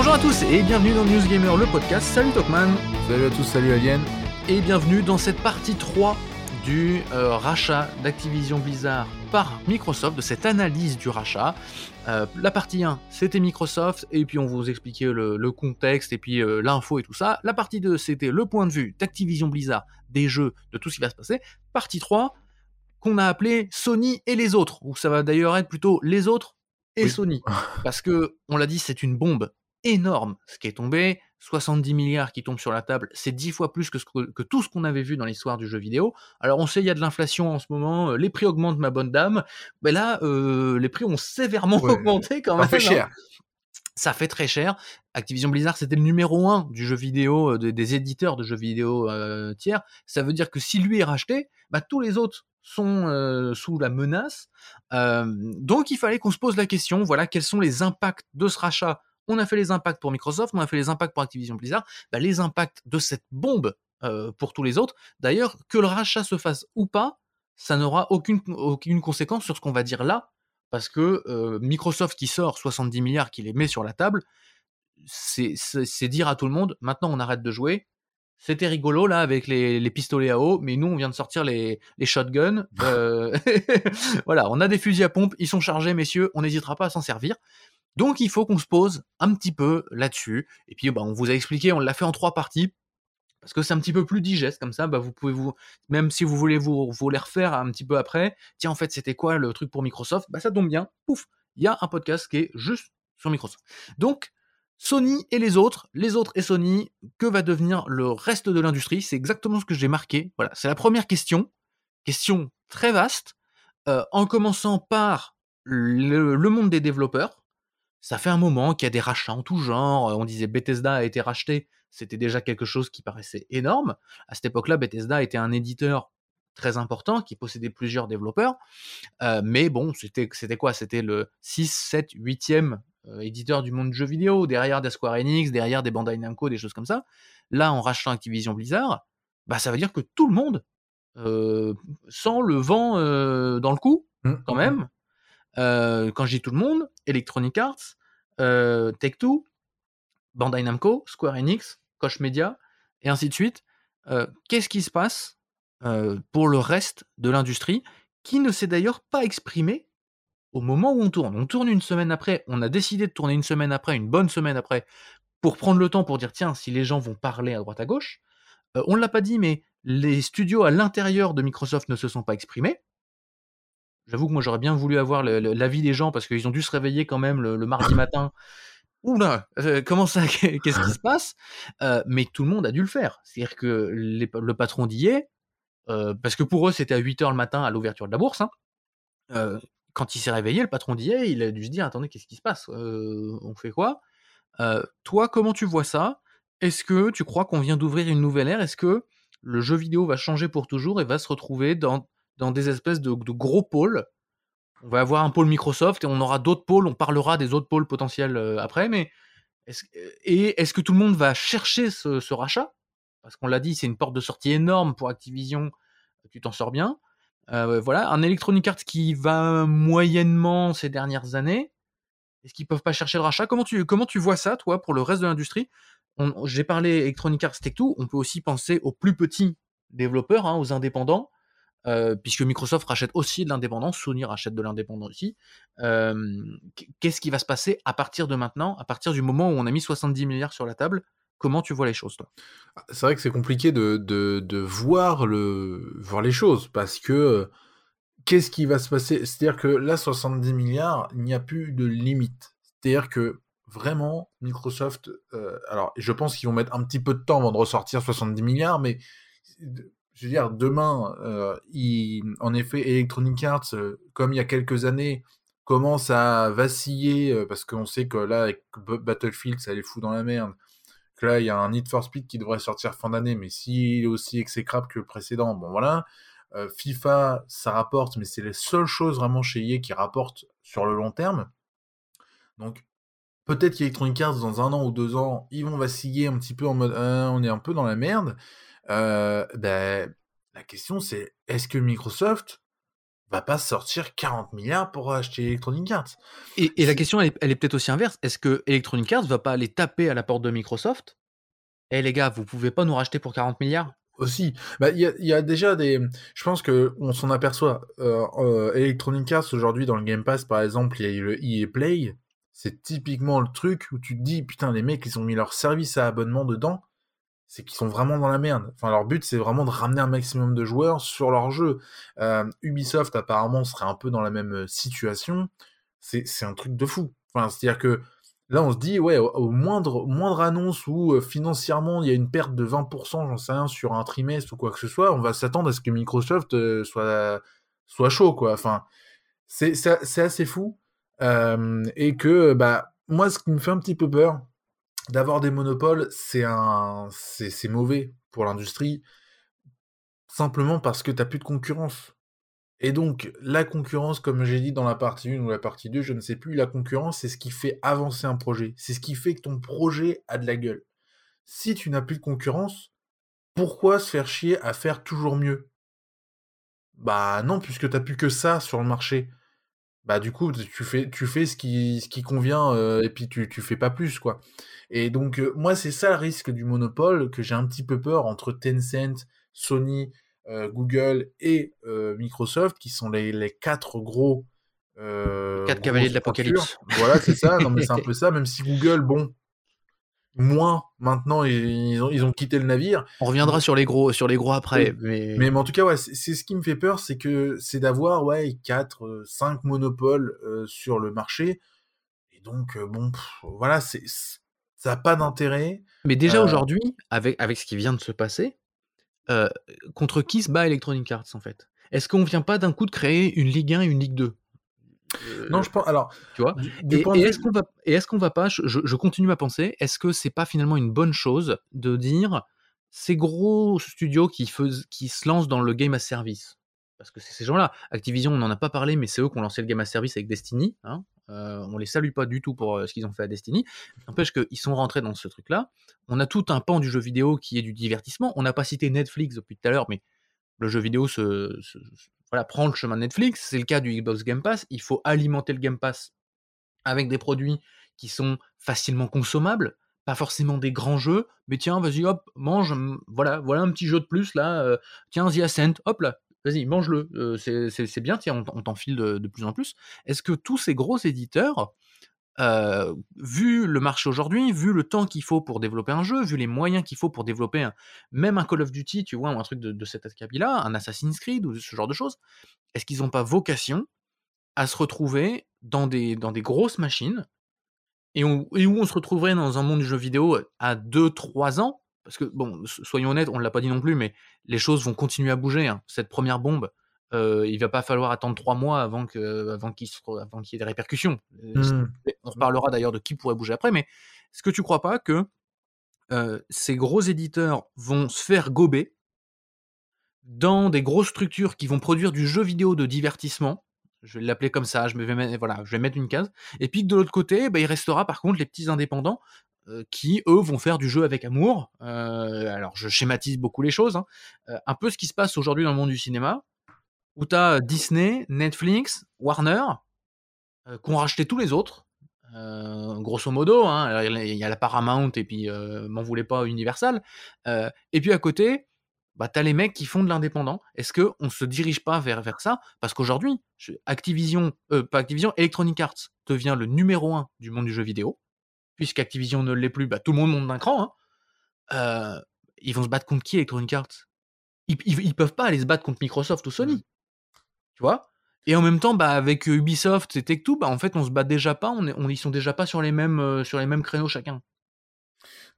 Bonjour à tous et bienvenue dans News Gamer, le podcast. Salut Tokman Salut à tous, salut Alien. et bienvenue dans cette partie 3 du euh, rachat d'Activision Blizzard par Microsoft, de cette analyse du rachat. Euh, la partie 1, c'était Microsoft, et puis on vous expliquait le, le contexte, et puis euh, l'info et tout ça. La partie 2, c'était le point de vue d'Activision Blizzard, des jeux, de tout ce qui va se passer. Partie 3, qu'on a appelé Sony et les autres, ou ça va d'ailleurs être plutôt les autres et Oui. Sony. Parce que, on l'a dit, c'est une bombe énorme ce qui est tombé. 70 milliards qui tombent sur la table, c'est 10 fois plus que, ce que, que tout ce qu'on avait vu dans l'histoire du jeu vidéo. Alors on sait, il y a de l'inflation en ce moment, euh, les prix augmentent, ma bonne dame. Mais là, euh, les prix ont sévèrement Ouais, augmenté quand Ça même. fait hein. cher. Ça fait très cher. Activision Blizzard, c'était le numéro un du jeu vidéo, euh, des, éditeurs de jeux vidéo euh, tiers. Ça veut dire que si lui est racheté, bah, tous les autres sont euh, sous la menace. Donc il fallait qu'on se pose la question, voilà, quels sont les impacts de ce rachat On a fait les impacts pour Microsoft, on a fait les impacts pour Activision Blizzard. Bah, les impacts de cette bombe euh, pour tous les autres. D'ailleurs, que le rachat se fasse ou pas, ça n'aura aucune, conséquence sur ce qu'on va dire là, parce que euh, Microsoft qui sort 70 milliards, qui les met sur la table, c'est dire à tout le monde, maintenant on arrête de jouer. C'était rigolo là avec les, pistolets à eau, mais nous on vient de sortir les, les shotguns. Euh, voilà, on a des fusils à pompe, ils sont chargés, messieurs, on n'hésitera pas à s'en servir. Donc il faut qu'on se pose un petit peu là-dessus. Et puis bah, on vous a expliqué, on l'a fait en trois parties parce que c'est un petit peu plus digeste comme ça. Bah, vous pouvez vous, même si vous voulez vous, les refaire un petit peu après. Tiens, en fait, c'était quoi le truc pour Microsoft? Bah ça tombe bien. Pouf, il y a un podcast qui est juste sur Microsoft. Donc Sony et les autres, les autres et Sony, que va devenir le reste de l'industrie? C'est exactement ce que j'ai marqué. Voilà, c'est la première question. Question très vaste. Euh, en commençant par le monde des développeurs. Ça fait un moment qu'il y a des rachats en tout genre. On disait Bethesda a été racheté. C'était déjà quelque chose qui paraissait énorme. À cette époque-là, Bethesda était un éditeur très important qui possédait plusieurs développeurs. Euh, mais bon, c'était c'était quoi? C'était le 6, 7, 8e euh, éditeur du monde du jeu vidéo, derrière des Square Enix, derrière des Bandai Namco, des choses comme ça. Là, en rachetant Activision Blizzard, bah, ça veut dire que tout le monde euh, sent le vent euh, dans le cou, Hum, quand hum, même. Euh, quand je dis tout le monde, Electronic Arts, euh, Take-Two, Bandai Namco, Square Enix, Koch Media, et ainsi de suite. Euh, Qu'est-ce qui se passe euh, pour le reste de l'industrie, qui ne s'est d'ailleurs pas exprimé au moment où on tourne? On tourne une semaine après, on a décidé de tourner une semaine après, une bonne semaine après, pour prendre le temps pour dire tiens, si les gens vont parler à droite à gauche. On ne l'a pas dit, mais les studios à l'intérieur de Microsoft ne se sont pas exprimés. J'avoue que moi j'aurais bien voulu avoir l'avis des gens parce qu'ils ont dû se réveiller quand même le, mardi matin. Oula, euh, comment ça Qu'est-ce qui se passe? Euh, Mais tout le monde a dû le faire. C'est-à-dire que le patron d'y euh, parce que pour eux c'était à 8h le matin à l'ouverture de la bourse, hein, quand il s'est réveillé, le patron d'IA, il a dû se dire attendez, qu'est-ce qui se passe? On fait quoi? Toi, comment tu vois ça? Est-ce que tu crois qu'on vient d'ouvrir une nouvelle ère? Est-ce que le jeu vidéo va changer pour toujours et va se retrouver dans, dans des espèces de, gros pôles On va avoir un pôle Microsoft et on aura d'autres pôles, on parlera des autres pôles potentiels euh, après, mais est-ce, et est-ce que tout le monde va chercher ce, rachat? Parce qu'on l'a dit, c'est une porte de sortie énorme pour Activision, tu t'en sors bien. Euh, voilà, un Electronic Arts qui va moyennement ces dernières années. Est-ce qu'ils peuvent pas chercher le rachat? Comment tu, comment tu vois ça, toi, pour le reste de l'industrie? J'ai parlé Electronic Arts Tech2, on peut aussi penser aux plus petits développeurs, hein, aux indépendants, euh, puisque Microsoft rachète aussi de l'indépendant, Sony rachète de l'indépendant aussi. Euh, Qu'est-ce qui va se passer à partir de maintenant, à partir du moment où on a mis 70 milliards sur la table? Comment tu vois les choses, toi? C'est vrai que c'est compliqué de, de, voir, le, voir les choses parce que euh, qu'est-ce qui va se passer? C'est-à-dire que là, 70 milliards, il n'y a plus de limite. C'est-à-dire que vraiment, Microsoft, alors je pense qu'ils vont mettre un petit peu de temps avant de ressortir 70 milliards, mais je veux dire, demain, euh, en effet, Electronic Arts, euh, comme il y a quelques années, commence à vaciller euh, parce qu'on sait que là, avec Battlefield, ça les fout dans la merde. Que là, il y a un Need for Speed qui devrait sortir fin d'année, mais s'il est aussi exécrable que le précédent, bon voilà. FIFA, ça rapporte, mais c'est les seules choses vraiment chez EA qui rapportent sur le long terme. Donc, peut-être qu'Electronic Arts, dans un an ou deux ans, ils vont vaciller un petit peu en mode Ah, on est un peu dans la merde. Euh, ben, la question, c'est est-ce que Microsoft va pas sortir 40 milliards pour acheter Electronic Arts? Et, la question, elle est, peut-être aussi inverse. Est-ce que Electronic Arts va pas aller taper à la porte de Microsoft? Eh les gars, vous pouvez pas nous racheter pour 40 milliards? Aussi. Bah, il y, a, déjà des. Je pense que on s'en aperçoit. Euh, euh, Electronic Arts aujourd'hui dans le Game Pass, par exemple, il y a le EA Play. C'est typiquement le truc où tu te dis putain les mecs ils ont mis leur service à abonnement dedans c'est qu'ils sont vraiment dans la merde. Enfin, leur but, c'est vraiment de ramener un maximum de joueurs sur leur jeu. Euh, Ubisoft, apparemment, serait un peu dans la même euh, situation. C'est un truc de fou. Enfin, c'est-à-dire que là, on se dit, ouais, au, moindre, moindre annonce où euh, financièrement, il y a une perte de 20%, j'en sais rien, sur un trimestre ou quoi que ce soit, on va s'attendre à ce que Microsoft soit, soit chaud, quoi. Enfin, c'est assez fou. et que, bah, moi, ce qui me fait un petit peu peur, d'avoir des monopoles, c'est un, c'est mauvais pour l'industrie, simplement parce que tu n'as plus de concurrence. Et donc, la concurrence, comme j'ai dit dans la partie 1 ou la partie 2, je ne sais plus, la concurrence, c'est ce qui fait avancer un projet. C'est ce qui fait que ton projet a de la gueule. Si tu n'as plus de concurrence, pourquoi se faire chier à faire toujours mieux? Bah non, puisque tu n'as plus que ça sur le marché. Bah du coup, tu fais, tu fais ce qui, ce qui convient euh, et puis tu, tu fais pas plus, quoi. Et donc, euh, moi, c'est ça le risque du monopole que j'ai un petit peu peur entre Tencent, Sony, euh, Google et euh, Microsoft, qui sont les, les quatre gros. quatre cavaliers de l'apocalypse. Voilà, c'est ça. Non, mais c'est un peu ça. Même si Google, bon, moins maintenant, ils ont, ils ont quitté le navire. On reviendra sur les gros, sur les gros après. Mais... mais... en tout cas, ouais, c'est ce qui me fait peur, c'est que c'est d'avoir ouais, 4, 5 monopoles sur le marché. Et donc, bon, voilà, c'est ça n'a pas d'intérêt. Mais déjà euh aujourd'hui, avec, avec ce qui vient de se passer, euh, contre qui se bat Electronic Arts en fait? Est-ce qu'on vient pas d'un coup de créer une Ligue 1 et une Ligue 2 non, je pense. Alors, tu vois. et, est-ce qu'on va, et est-ce qu'on va pas je, je, continue à penser. Est-ce que c'est pas finalement une bonne chose de dire ces gros studios qui, qui se lancent dans le game as service? Parce que c'est ces gens-là. Activision, on n'en a pas parlé, mais c'est eux qui ont lancé le game as service avec Destiny. Hein. Euh, on les salue pas du tout pour euh, ce qu'ils ont fait à Destiny. N'empêche qu'ils sont rentrés dans ce truc-là. On a tout un pan du jeu vidéo qui est du divertissement. On n'a pas cité Netflix depuis tout à l'heure, mais le jeu vidéo se, voilà, prend le chemin Netflix. C'est le cas du Xbox Game Pass. Il faut alimenter le Game Pass avec des produits qui sont facilement consommables, pas forcément des grands jeux, mais tiens, vas-y, hop, mange, voilà, voilà un petit jeu de plus là, euh, tiens, The Ascent, hop là, vas-y, mange-le, euh, c'est bien, tiens, on, t'enfile de, de, plus en plus. Est-ce que tous ces gros éditeurs, vu le marché aujourd'hui, vu le temps qu'il faut pour développer un jeu, vu les moyens qu'il faut pour développer même un Call of Duty, tu vois, ou un truc de, de cet acabit-là, un Assassin's Creed ou ce genre de choses, est-ce qu'ils n'ont pas vocation à se retrouver dans des, dans des grosses machines et, et, où on se retrouverait dans un monde du jeu vidéo à 2-3 ans? Parce que, bon, soyons honnêtes, on ne l'a pas dit non plus, mais les choses vont continuer à bouger. Hein. Cette première bombe, euh, il va pas falloir attendre trois mois avant qu'il avant qu'il y ait des répercussions. Mmh. On reparlera d'ailleurs de qui pourrait bouger après, mais est-ce que tu crois pas que euh, ces gros éditeurs vont se faire gober dans des grosses structures qui vont produire du jeu vidéo de divertissement? Je vais l'appeler comme ça, je, vais mettre, voilà, je vais mettre une case. Et puis de l'autre côté, bah, il restera par contre les petits indépendants qui, eux, vont faire du jeu avec amour. Euh, alors, je schématise beaucoup les choses. Hein. Euh, un peu ce qui se passe aujourd'hui dans le monde du cinéma, où tu as Disney, Netflix, Warner, qui ont racheté tous les autres. grosso modo, hein. il y a la Paramount et puis m'en voulez pas Universal. et puis à côté, bah, tu as les mecs qui font de l'indépendant. Est-ce qu'on ne se dirige pas vers, vers ça? Parce qu'aujourd'hui, Activision, pas Activision, Electronic Arts devient le numéro un du monde du jeu vidéo puisqu'Activision ne l'est plus, bah, tout le monde monte d'un cran. Hein. Euh, ils vont se battre contre qui Electronic Arts? Ils, ils, peuvent pas aller se battre contre Microsoft ou Sony. Tu vois? Et en même temps, bah, avec Ubisoft et Tech2, bah, en fait, on se bat déjà pas, on, est, on ils sont déjà pas sur les mêmes, euh, sur les mêmes créneaux chacun.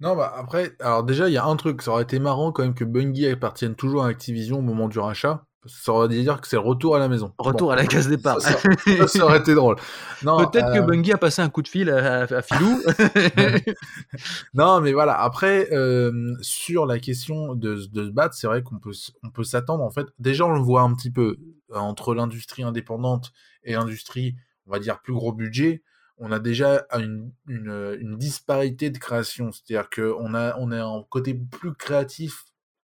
Non, bah après, alors déjà, il y a un truc, ça aurait été marrant quand même que Bungie appartienne toujours à Activision au moment du rachat. Ça aurait dire que c'est le retour à la maison. Retour à la case départ. Ça, ça, aurait été drôle. Peut-être que euh, Bungie a passé un coup de fil à, à, Philou. non, mais voilà. Après, euh, sur la question de, de se battre, c'est vrai qu'on peut, on peut s'attendre. En fait, déjà, on le voit un petit peu euh, entre l'industrie indépendante et l'industrie, on va dire, plus gros budget. On a déjà une, une disparité de création. C'est-à-dire qu'on a, on a côté plus créatif,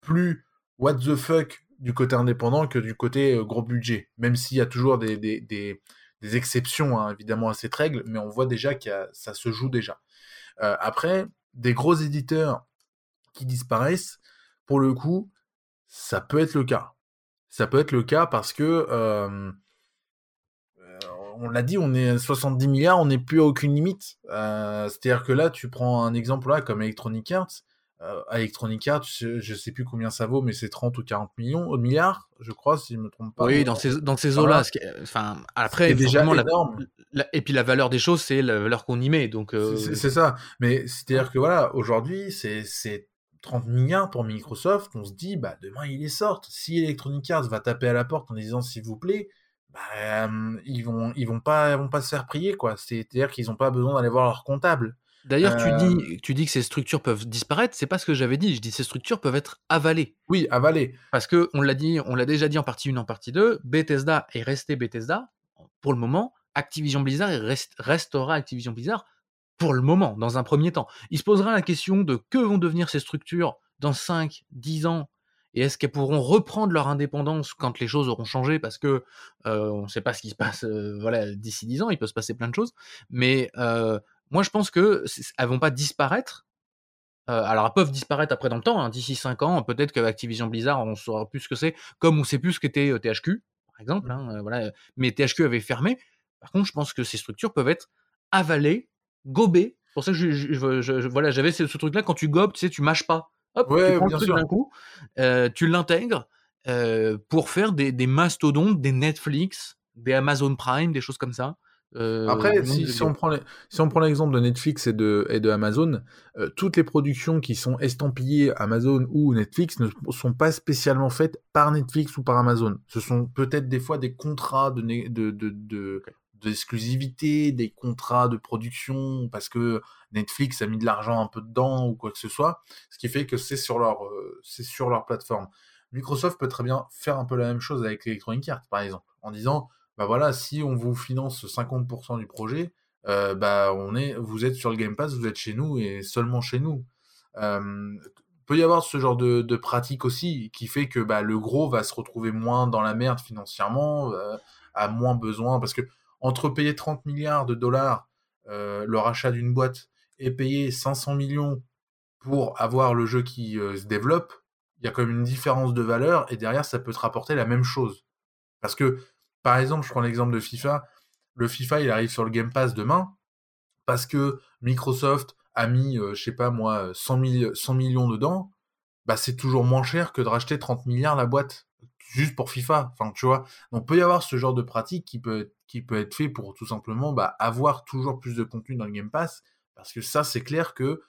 plus what the fuck du côté indépendant que du côté gros budget, même s'il y a toujours des, exceptions hein, évidemment à cette règle, mais on voit déjà que ça se joue déjà. après, des gros éditeurs qui disparaissent, pour le coup, ça peut être le cas. Ça peut être le cas parce que on l'a dit, on est à 70 milliards, on n'est plus à aucune limite. Euh, c'est-à-dire que là, tu prends un exemple là comme Electronic Arts. Euh, Electronic Arts, je sais plus combien ça vaut, mais c'est 30 ou 40 millions, euh, milliards, je crois, si je me trompe pas. Oui, dans ces, dans ces eaux-là. Enfin, après, déjà énorme. et puis la valeur des choses, c'est la valeur qu'on y met. Donc, c'est ça. Mais c'est-à-dire que voilà, aujourd'hui, c'est 30 milliards pour Microsoft. On se dit, bah, demain, ils les sortent. Si Electronic Arts va taper à la porte en disant, s'il vous plaît, bah, ils vont ils vont pas vont pas se faire prier quoi. C'est-à-dire qu'ils n'ont pas besoin d'aller voir leur comptable. D'ailleurs, tu dis tu dis que ces structures peuvent disparaître, c'est pas ce que j'avais dit, je dis ces structures peuvent être avalées. Oui, avalées. Parce que on l'a dit, on l'a déjà dit en partie 1 en partie 2, Bethesda est resté Bethesda pour le moment, Activision Blizzard restera Activision Blizzard pour le moment dans un premier temps. Il se posera la question de que vont devenir ces structures dans 5, 10 ans et est-ce qu'elles pourront reprendre leur indépendance quand les choses auront changé? Parce que on ne sait pas ce qui se passe voilà, d'ici 10 ans, il peut se passer plein de choses. Mais moi, je pense qu'elles ne vont pas disparaître. alors, elles peuvent disparaître après dans le temps. Hein. D'ici 5 ans, peut-être qu'Activision Blizzard, on saura plus ce que c'est, comme on sait plus ce qu'était THQ, par exemple. Mmh. Hein, voilà. Mais THQ avait fermé. Par contre, je pense que ces structures peuvent être avalées, gobées. C'est pour ça que je, voilà, j'avais ce, ce truc-là, quand tu gobes, tu sais, tu mâches pas. Hop, tu prends le truc d'un coup, euh, tu l'intègres euh, pour faire des, des, mastodontes, des Netflix, des Amazon Prime, des choses comme ça. Euh, Après, si, si, on prend les, si on prend l'exemple de Netflix et de, et de Amazon, euh, toutes les productions qui sont estampillées Amazon ou Netflix ne sont pas spécialement faites par Netflix ou par Amazon. Ce sont peut-être des fois des contrats de, de, de, de, d'exclusivité, des contrats de production, parce que Netflix a mis de l'argent un peu dedans ou quoi que ce soit, ce qui fait que c'est sur leur, euh, sur leur plateforme. Microsoft peut très bien faire un peu la même chose avec Electronic Arts, par exemple, en disant, bah voilà, si on vous finance 50% du projet, euh, bah on est, vous êtes sur le Game Pass, vous êtes chez nous et seulement chez nous. Euh, peut y avoir ce genre de, pratique aussi qui fait que bah, le gros va se retrouver moins dans la merde financièrement, euh, a moins besoin parce que entre payer 30 milliards de dollars euh, le rachat d'une boîte et payer 500 millions pour avoir le jeu qui euh, se développe, il y a quand même une différence de valeur et derrière ça peut te rapporter la même chose. Parce que, par exemple, je prends l'exemple de FIFA, le FIFA il arrive sur le Game Pass demain parce que Microsoft a mis, euh, je sais pas moi, 100, 100 millions dedans, bah c'est toujours moins cher que de racheter 30 milliards la boîte juste pour FIFA. Enfin, tu vois. Donc, peut y avoir ce genre de pratique qui peut qui peut être fait pour tout simplement bah, avoir toujours plus de contenu dans le Game Pass. Parce que ça, c'est clair que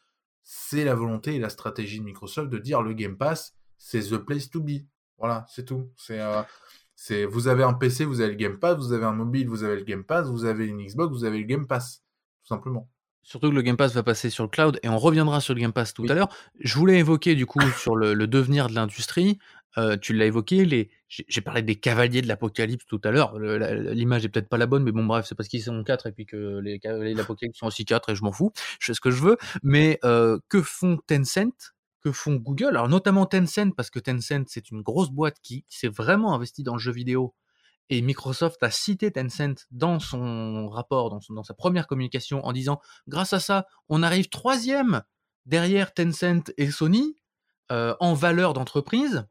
c'est la volonté et la stratégie de Microsoft de dire le Game Pass, c'est the place to be. Voilà, c'est tout. C'est, euh, c'est, vous avez un PC, vous avez le Game Pass, vous avez un mobile, vous avez le Game Pass, vous avez une Xbox, vous avez le Game Pass. Tout simplement. Surtout que le Game Pass va passer sur le cloud et on reviendra sur le Game Pass tout à l'heure. Je voulais évoquer du coup sur le, le devenir de l'industrie. Tu l'as évoqué, j'ai parlé des cavaliers de l'apocalypse tout à l'heure. L'image est peut-être pas la bonne, mais bon, bref, c'est parce qu'ils sont quatre et puis que les cavaliers de l'apocalypse sont aussi quatre et je m'en fous. Je fais ce que je veux. Mais que font Tencent Que font Google? Alors, notamment Tencent, parce que Tencent, c'est une grosse boîte qui s'est vraiment investie dans le jeu vidéo. Et Microsoft a cité Tencent dans son rapport, dans, sa première communication, en disant grâce à ça, on arrive troisième derrière Tencent et Sony en valeur d'entreprise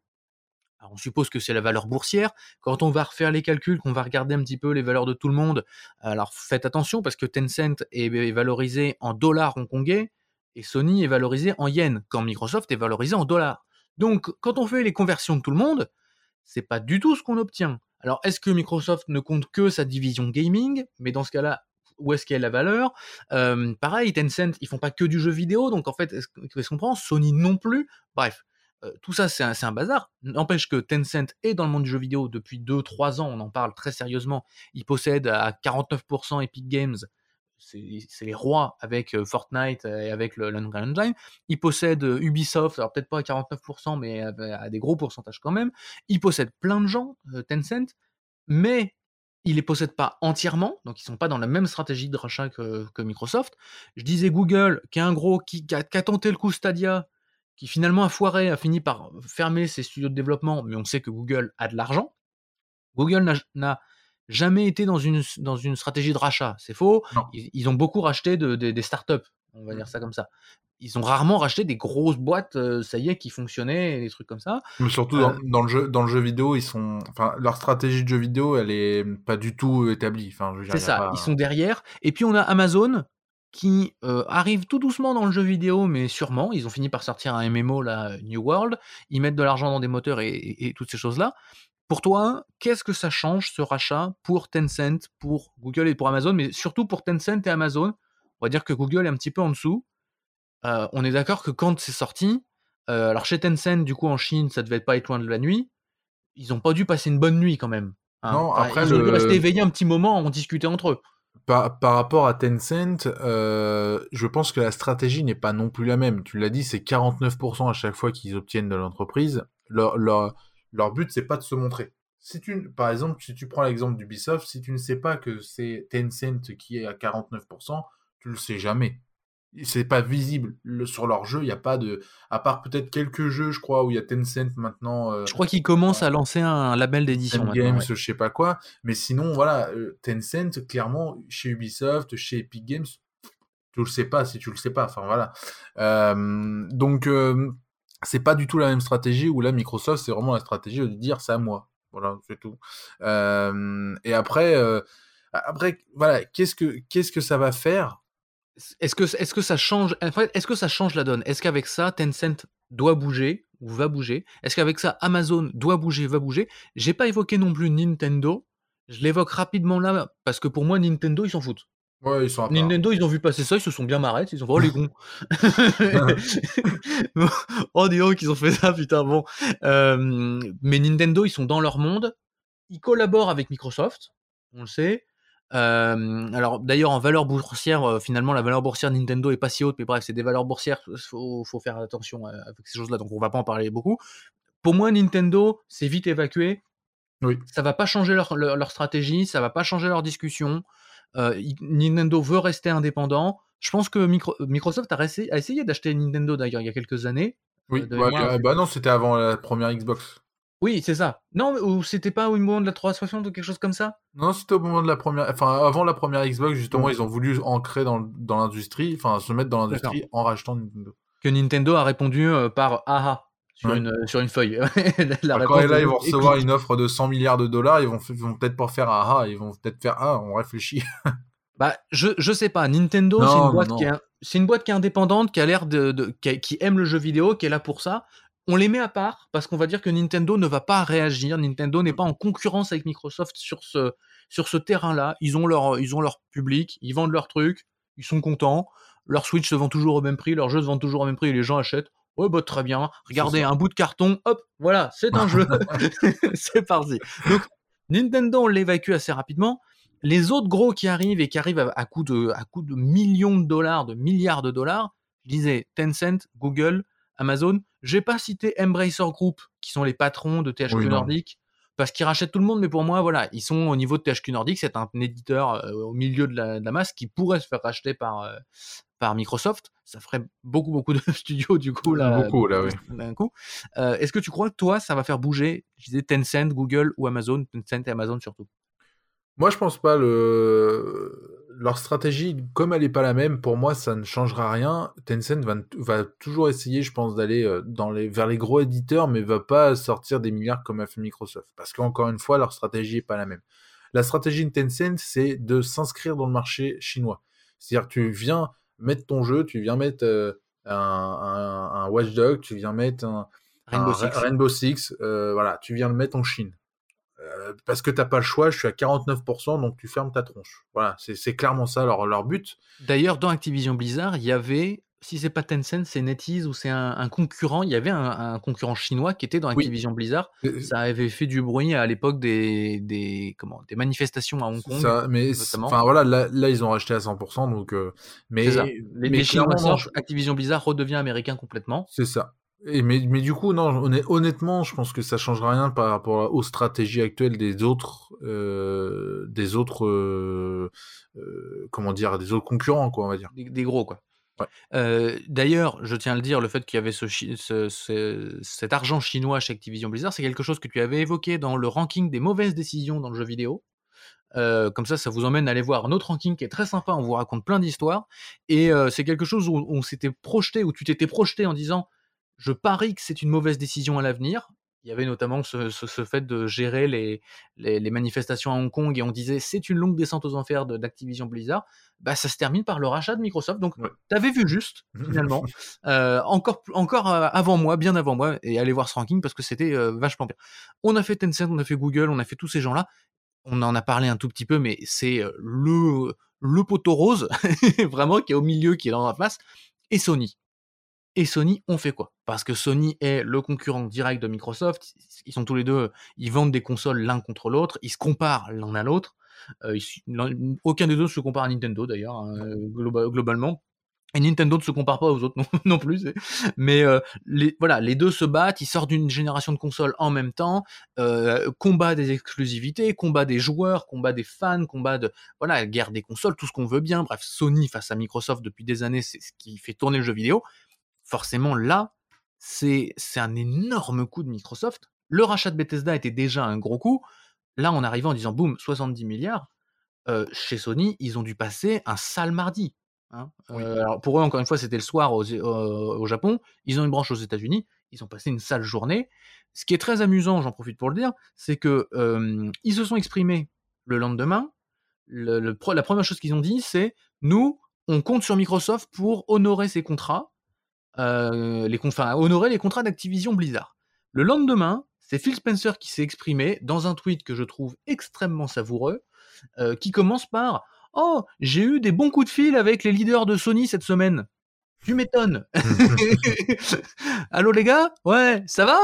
on suppose que c'est la valeur boursière. Quand on va refaire les calculs, qu'on va regarder un petit peu les valeurs de tout le monde, alors faites attention parce que Tencent est valorisé en dollars hongkongais et Sony est valorisé en yens, quand Microsoft est valorisé en dollars. Donc, quand on fait les conversions de tout le monde, c'est pas du tout ce qu'on obtient. Alors, est-ce que Microsoft ne compte que sa division gaming? Mais dans ce cas-là, où est-ce a la valeur? Pareil, Tencent, ils font pas que du jeu vidéo, donc en fait, qu'est-ce qu'on prend? Sony non plus. Bref, euh, tout ça, c'est un, bazar. N'empêche que Tencent est dans le monde du jeu vidéo depuis 2-3 ans, on en parle très sérieusement. Il possède à 49% Epic Games, c'est les rois avec Fortnite et avec le l'Unreal Engine. Il possède euh, Ubisoft, alors peut-être pas à 49%, mais à, des gros pourcentages quand même. Il possède plein de gens, Tencent, mais il les possède pas entièrement, donc ils sont pas dans la même stratégie de rachat que, Microsoft. Je disais Google, qui est un gros, qui, qui a tenté le coup Stadia, qui finalement a foiré, a fini par fermer ses studios de développement, mais on sait que Google a de l'argent. Google n'a jamais été dans une, dans une stratégie de rachat. C'est faux. Ils, ont beaucoup racheté de, des startups, on va dire ça comme ça. Ils ont rarement racheté des grosses boîtes, euh, ça y est, qui fonctionnaient, des trucs comme ça. Mais surtout Euh, dans, dans le jeu, dans le jeu vidéo, ils sont, enfin, leur stratégie de jeu vidéo, elle est pas du tout établie. Enfin, C'est ça, pas- ils sont derrière. Et puis on a Amazon qui euh, arrive tout doucement dans le jeu vidéo, mais sûrement. Ils ont fini par sortir un MMO, là, New World. Ils mettent de l'argent dans des moteurs et, et- et toutes ces choses-là. Pour toi, qu'est-ce que ça change ce rachat pour Tencent, pour Google et pour Amazon, mais surtout pour Tencent et Amazon? On va dire que Google est un petit peu en dessous. Euh, on est d'accord que quand c'est sorti, euh, alors chez Tencent, du coup en Chine, ça devait pas être loin de la nuit. Ils n'ont pas dû passer une bonne nuit quand même. hein. Non, Enfin, après, ils ont dû rester éveillés un petit moment, on discutait entre eux. Par, par rapport à Tencent, euh, je pense que la stratégie n'est pas non plus la même. Tu l'as dit, c'est 49% à chaque fois qu'ils obtiennent de l'entreprise. Leur, leur, leur but, c'est pas de se montrer. Si tu, par exemple, si tu prends l'exemple d'Ubisoft, si tu ne sais pas que c'est Tencent qui est à 49%, tu le sais jamais. C'est pas visible. Le- sur leur jeu, il n'y a pas de. À part peut-être quelques jeux, je crois, où il y a Tencent maintenant. euh, Je crois qu'ils commencent à lancer un label d'édition. Games, ouais. je sais pas quoi. Mais sinon, voilà, euh, Tencent, clairement, chez Ubisoft, chez Epic Games, tu le sais pas si tu le sais pas. Enfin, voilà. Euh, donc, euh, c'est pas du tout la même stratégie où là, Microsoft, c'est vraiment la stratégie de dire c'est à moi. Voilà, c'est tout. Euh, et après, euh, après, voilà, qu'est-ce que, qu'est-ce que ça va faire Est-ce que, est-ce que ça change en fait, Est-ce que ça change la donne? Est-ce qu'avec ça, Tencent doit bouger ou va bouger? Est-ce qu'avec ça, Amazon doit bouger, va bouger? J'ai pas évoqué non plus Nintendo. Je l'évoque rapidement là parce que pour moi, Nintendo, ils s'en foutent. Ouais, ils sont. Nintendo, ils ont vu passer ça, ils se sont bien marrés, ils ont fait oh les cons. oh dis donc, ils ont fait ça, putain, bon. Euh, mais Nintendo, ils sont dans leur monde, ils collaborent avec Microsoft, on le sait. Euh, alors d'ailleurs en valeur boursière, euh, finalement la valeur boursière Nintendo est pas si haute, mais bref c'est des valeurs boursières, faut, faut faire attention avec ces choses-là, donc on va pas en parler beaucoup. Pour moi Nintendo c'est vite évacué, Oui. ça va pas changer leur, leur, leur stratégie, ça va pas changer leur discussion. Euh, Nintendo veut rester indépendant. Je pense que Micro- Microsoft a, essayé- a essayé d'acheter Nintendo d'ailleurs il y a quelques années. Oui, ouais, mémoire, euh, bah non, c'était avant la première Xbox. Oui, c'est ça. Non, ou c'était pas au moment de la 360 ou quelque chose comme ça? Non, c'était au moment de la première, enfin avant la première Xbox justement, ils ont voulu ancrer dans, dans l'industrie, enfin se mettre dans l'industrie en rachetant Nintendo. Que Nintendo a répondu euh, par aha sur, Ouais. une, euh, sur une feuille. La Bah, quand là, ils vont recevoir une offre de 100 milliards de dollars, ils vont, f- ils vont peut-être pas faire ah ah, ils vont peut-être faire ah, on réfléchit. Bah, je, je sais pas. Nintendo, c'est une boîte non. qui est, c'est une boîte qui est indépendante, qui a l'air de, de- qui, a- qui aime le jeu vidéo, qui est là pour ça. On les met à part parce qu'on va dire que Nintendo ne va pas réagir. Nintendo n'est pas en concurrence avec Microsoft sur ce, sur ce terrain-là. Ils ont leur, ils ont leur public, ils vendent leurs trucs, ils sont contents. Leur Switch se vend toujours au même prix, leurs jeux se vendent toujours au même prix et les gens achètent. Ouais, bah très bien. Regardez, un bout de carton, hop, voilà, c'est un jeu. c'est parti. Donc, Nintendo, on l'évacue assez rapidement. Les autres gros qui arrivent et qui arrivent à, à coup de, à coup de millions de dollars, de milliards de dollars, je disais Tencent, Google, Amazon. J'ai pas cité Embracer Group, qui sont les patrons de THQ Oui. Nordic, parce qu'ils rachètent tout le monde, mais pour moi, voilà, ils sont au niveau de THQ Nordic, c'est un éditeur euh, au milieu de la, de la masse qui pourrait se faire racheter par, euh, par Microsoft. Ça ferait beaucoup, beaucoup de studios, du coup, là. Beaucoup, là, oui. d'un coup. Euh, Est-ce que tu crois que toi, ça va faire bouger, je disais Tencent, Google ou Amazon, Tencent et Amazon surtout? Moi, je pense pas le leur stratégie, comme elle est pas la même, pour moi, ça ne changera rien. Tencent va, va toujours essayer, je pense, d'aller euh, dans les vers les gros éditeurs, mais va pas sortir des milliards comme a fait Microsoft, parce qu'encore une fois, leur stratégie est pas la même. La stratégie de Tencent, c'est de s'inscrire dans le marché chinois. C'est-à-dire, tu viens mettre ton jeu, tu viens mettre euh, un, un, un Watchdog, tu viens mettre un, Rainbow un Six. Ra- Rainbow Six, euh, voilà, tu viens le mettre en Chine. Euh, parce que t'as pas le choix, je suis à 49%, donc tu fermes ta tronche. Voilà, c'est clairement ça leur, leur but. D'ailleurs, dans Activision Blizzard, il y avait, si c'est pas Tencent, c'est NetEase ou c'est un, un concurrent, il y avait un, un concurrent chinois qui était dans Oui. Activision Blizzard. Euh, Ça avait fait du bruit à l'époque des, des, comment, des manifestations à Hong Kong. Ça, mais enfin voilà, là, là, ils ont racheté à 100%, donc euh, mais, ça. Les, mais les Chinois sortent, Activision Blizzard redevient américain complètement. c'est ça. Et mais, mais du coup, non, honn- honnêtement, je pense que ça changera rien par rapport aux stratégies actuelles des autres, euh, des autres, euh, euh, comment dire, des autres concurrents, quoi, on va dire. Des, des gros, quoi. D'ailleurs, je tiens à le dire, le fait qu'il y avait ce, cet argent chinois chez Activision Blizzard, c'est quelque chose que tu avais évoqué dans le ranking des mauvaises décisions dans le jeu vidéo. Euh, comme ça, ça vous emmène à aller voir un autre ranking qui est très sympa, on vous raconte plein d'histoires. Et euh, c'est quelque chose où on s'était projeté, où tu t'étais projeté en disant, je parie que c'est une mauvaise décision à l'avenir il y avait notamment ce, fait de gérer les, les, manifestations à Hong Kong et on disait c'est une longue descente aux enfers d'Activision Blizzard. Bah, ça se termine par le rachat de Microsoft. Donc, tu avais vu juste, finalement, euh, encore, encore euh, avant moi, bien avant moi, et allez voir ce ranking parce que c'était euh, vachement bien. On a fait Tencent, on a fait Google, on a fait tous ces gens-là. On en a parlé un tout petit peu, mais c'est le, le poteau rose, vraiment, qui est au milieu, qui est dans la face, et Sony. Et Sony, on fait quoi? Parce que Sony est le concurrent direct de Microsoft. Ils sont tous les deux, ils vendent des consoles l'un contre l'autre, ils se comparent l'un à l'autre. Euh, aucun des deux se compare à Nintendo d'ailleurs, hein, globalement. Et Nintendo ne se compare pas aux autres non, plus. Mais euh, les, voilà, les deux se battent, ils sortent d'une génération de consoles en même temps, euh, combat des exclusivités, combat des joueurs, combat des fans, combat de voilà, guerre des consoles, tout ce qu'on veut bien. Bref, Sony face à Microsoft depuis des années, c'est ce qui fait tourner le jeu vidéo forcément là, c'est un énorme coup de Microsoft. Le rachat de Bethesda était déjà un gros coup. Là, on arrive en disant, boum, 70 milliards. Euh, chez Sony, ils ont dû passer un sale mardi. Hein. Euh, alors pour eux, encore une fois, c'était le soir au, Japon. Ils ont une branche aux États-Unis. Ils ont passé une sale journée. Ce qui est très amusant, j'en profite pour le dire, c'est que ils se sont exprimés le lendemain. la première chose qu'ils ont dit, c'est nous, on compte sur Microsoft pour honorer ses contrats euh, les, enfin, honorer les contrats d'Activision Blizzard. Le lendemain, c'est Phil Spencer qui s'est exprimé dans un tweet que je trouve extrêmement savoureux, euh, qui commence par Oh, j'ai eu des bons coups de fil avec les leaders de Sony cette semaine. Tu m'étonnes. Allô les gars? Ouais, ça va?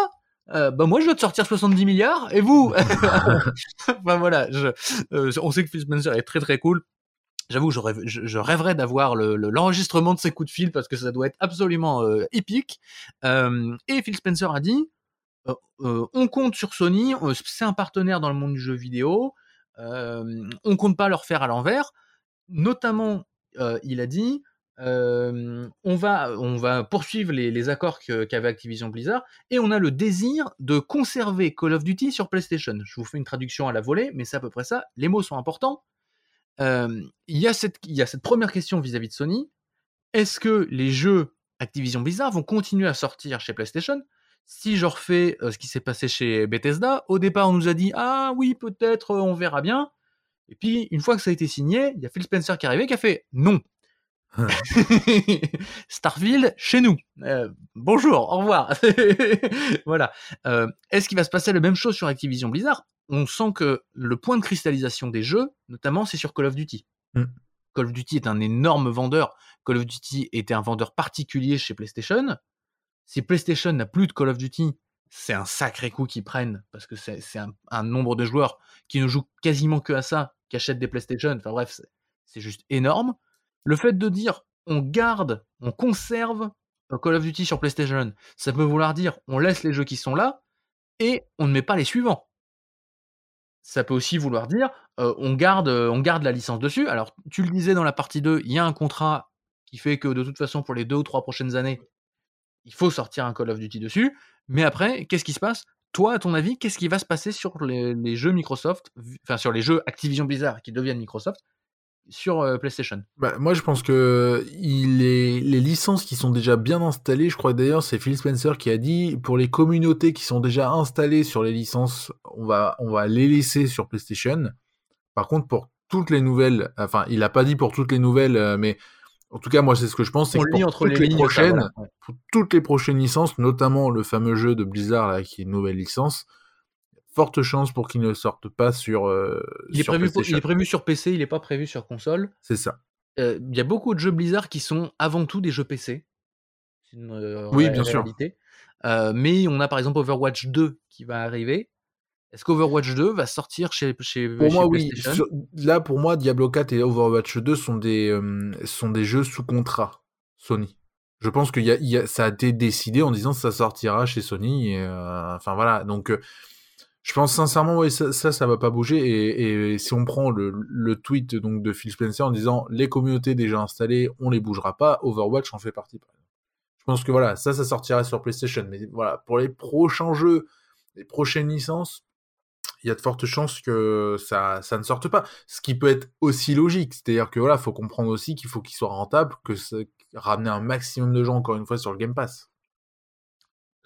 Euh, bah moi je dois te sortir 70 milliards et vous? Enfin voilà je, on sait que Phil Spencer est très très cool J'avoue, je, rêverais d'avoir l'enregistrement de ces coups de fil parce que ça doit être absolument euh, épique. Euh, et Phil Spencer a dit euh, on compte sur Sony, c'est un partenaire dans le monde du jeu vidéo, on compte pas leur faire à l'envers. Notamment, il a dit on, va, on va poursuivre les, accords qu'avait Activision Blizzard et on a le désir de conserver Call of Duty sur PlayStation. Je vous fais une traduction à la volée, mais c'est à peu près ça. Les mots sont importants il y, a cette, première question vis-à-vis de Sony. Est-ce que les jeux Activision Blizzard vont continuer à sortir chez PlayStation? Si je refais ce qui s'est passé chez Bethesda, au départ on nous a dit ah oui peut-être on verra bien, et puis une fois que ça a été signé, il y a Phil Spencer qui est arrivé qui a fait non. Starfield chez nous. bonjour, au revoir. voilà. Est-ce qu'il va se passer la même chose sur Activision Blizzard? On sent que le point de cristallisation des jeux, notamment, c'est sur Call of Duty. Mm. Call of Duty est un énorme vendeur. Call of Duty était un vendeur particulier chez PlayStation. Si PlayStation n'a plus de Call of Duty, c'est un sacré coup qu'ils prennent parce que c'est un, nombre de joueurs qui ne jouent quasiment que à ça, qui achètent des PlayStation. Enfin bref, c'est juste énorme. Le fait de dire on garde, on conserve Call of Duty sur PlayStation, ça peut vouloir dire on laisse les jeux qui sont là et on ne met pas les suivants ça peut aussi vouloir dire on, garde, on garde la licence dessus. Alors, tu le disais dans la partie 2, il y a un contrat qui fait que de toute façon, pour les deux ou trois prochaines années, il faut sortir un Call of Duty dessus. Mais après, qu'est-ce qui se passe? Toi, à ton avis, qu'est-ce qui va se passer sur les jeux Microsoft, enfin sur les jeux Activision Blizzard qui deviennent Microsoft? Sur euh, PlayStation bah, Moi, je pense que il est... les licences qui sont déjà bien installées, je crois d'ailleurs, c'est Phil Spencer qui a dit pour les communautés qui sont déjà installées sur les licences, on va, on va les laisser sur PlayStation. Par contre, pour toutes les nouvelles, enfin, il n'a pas dit pour toutes les nouvelles, euh, mais en tout cas, moi, c'est ce que je pense, c'est que pour toutes les, prochaines, pour toutes les prochaines licences, notamment le fameux jeu de Blizzard là, qui est une nouvelle licence, forte chance pour qu'il ne sorte pas sur. Euh, il, est prévu il, est prévu sur PC, il n'est pas prévu sur console. C'est ça. Euh, il y a beaucoup de jeux Blizzard qui sont avant tout des jeux PC. Une, euh, oui, bien sûr. mais on a par exemple Overwatch 2 qui va arriver. Est-ce qu'Overwatch 2 va sortir chez, chez Pour moi, oui. là, pour moi, Diablo 4 et Overwatch 2 sont des, sont des jeux sous contrat Sony. Je pense que y a, ça a été décidé en disant que ça sortira chez Sony. enfin voilà, donc Je pense sincèrement, oui, ça, ça, ça va pas bouger. Et, si on prend le, tweet donc de Phil Spencer en disant les communautés déjà installées, on les bougera pas, Overwatch en fait partie. Je pense que voilà, ça, ça sortira sur PlayStation. Mais voilà, pour les prochains jeux, les prochaines licences, il y a de fortes chances que ça, ça ne sorte pas. Ce qui peut être aussi logique. C'est-à-dire que voilà, faut comprendre aussi qu'il faut qu'il soit rentable, que ça, ramener un maximum de gens encore une fois sur le Game Pass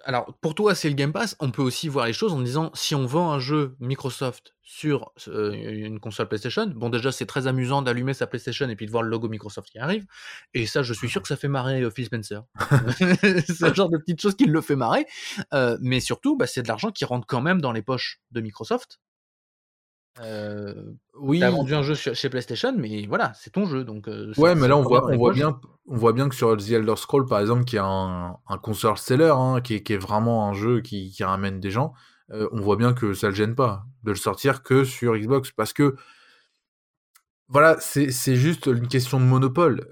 alors, pour toi, c'est le Game Pass. On peut aussi voir les choses en disant si on vend un jeu Microsoft sur euh, une console PlayStation, bon, déjà, c'est très amusant d'allumer sa PlayStation et puis de voir le logo Microsoft qui arrive. Et ça, je suis sûr que ça fait marrer euh, Phil Spencer. c'est le genre de petite chose qui le fait marrer. Euh, mais surtout, bah, c'est de l'argent qui rentre quand même dans les poches de Microsoft. Euh, oui. T'as vendu un jeu chez PlayStation, mais voilà, c'est ton jeu. Donc, euh, ouais, mais là, on voit, on, voit bien, on voit bien que sur The Elder Scroll, par exemple, qui est un, un console seller, hein, qui, est, qui, est, vraiment un jeu qui, qui ramène des gens, euh, on voit bien que ça le gêne pas de le sortir que sur Xbox. Parce que, voilà, c'est juste une question de monopole.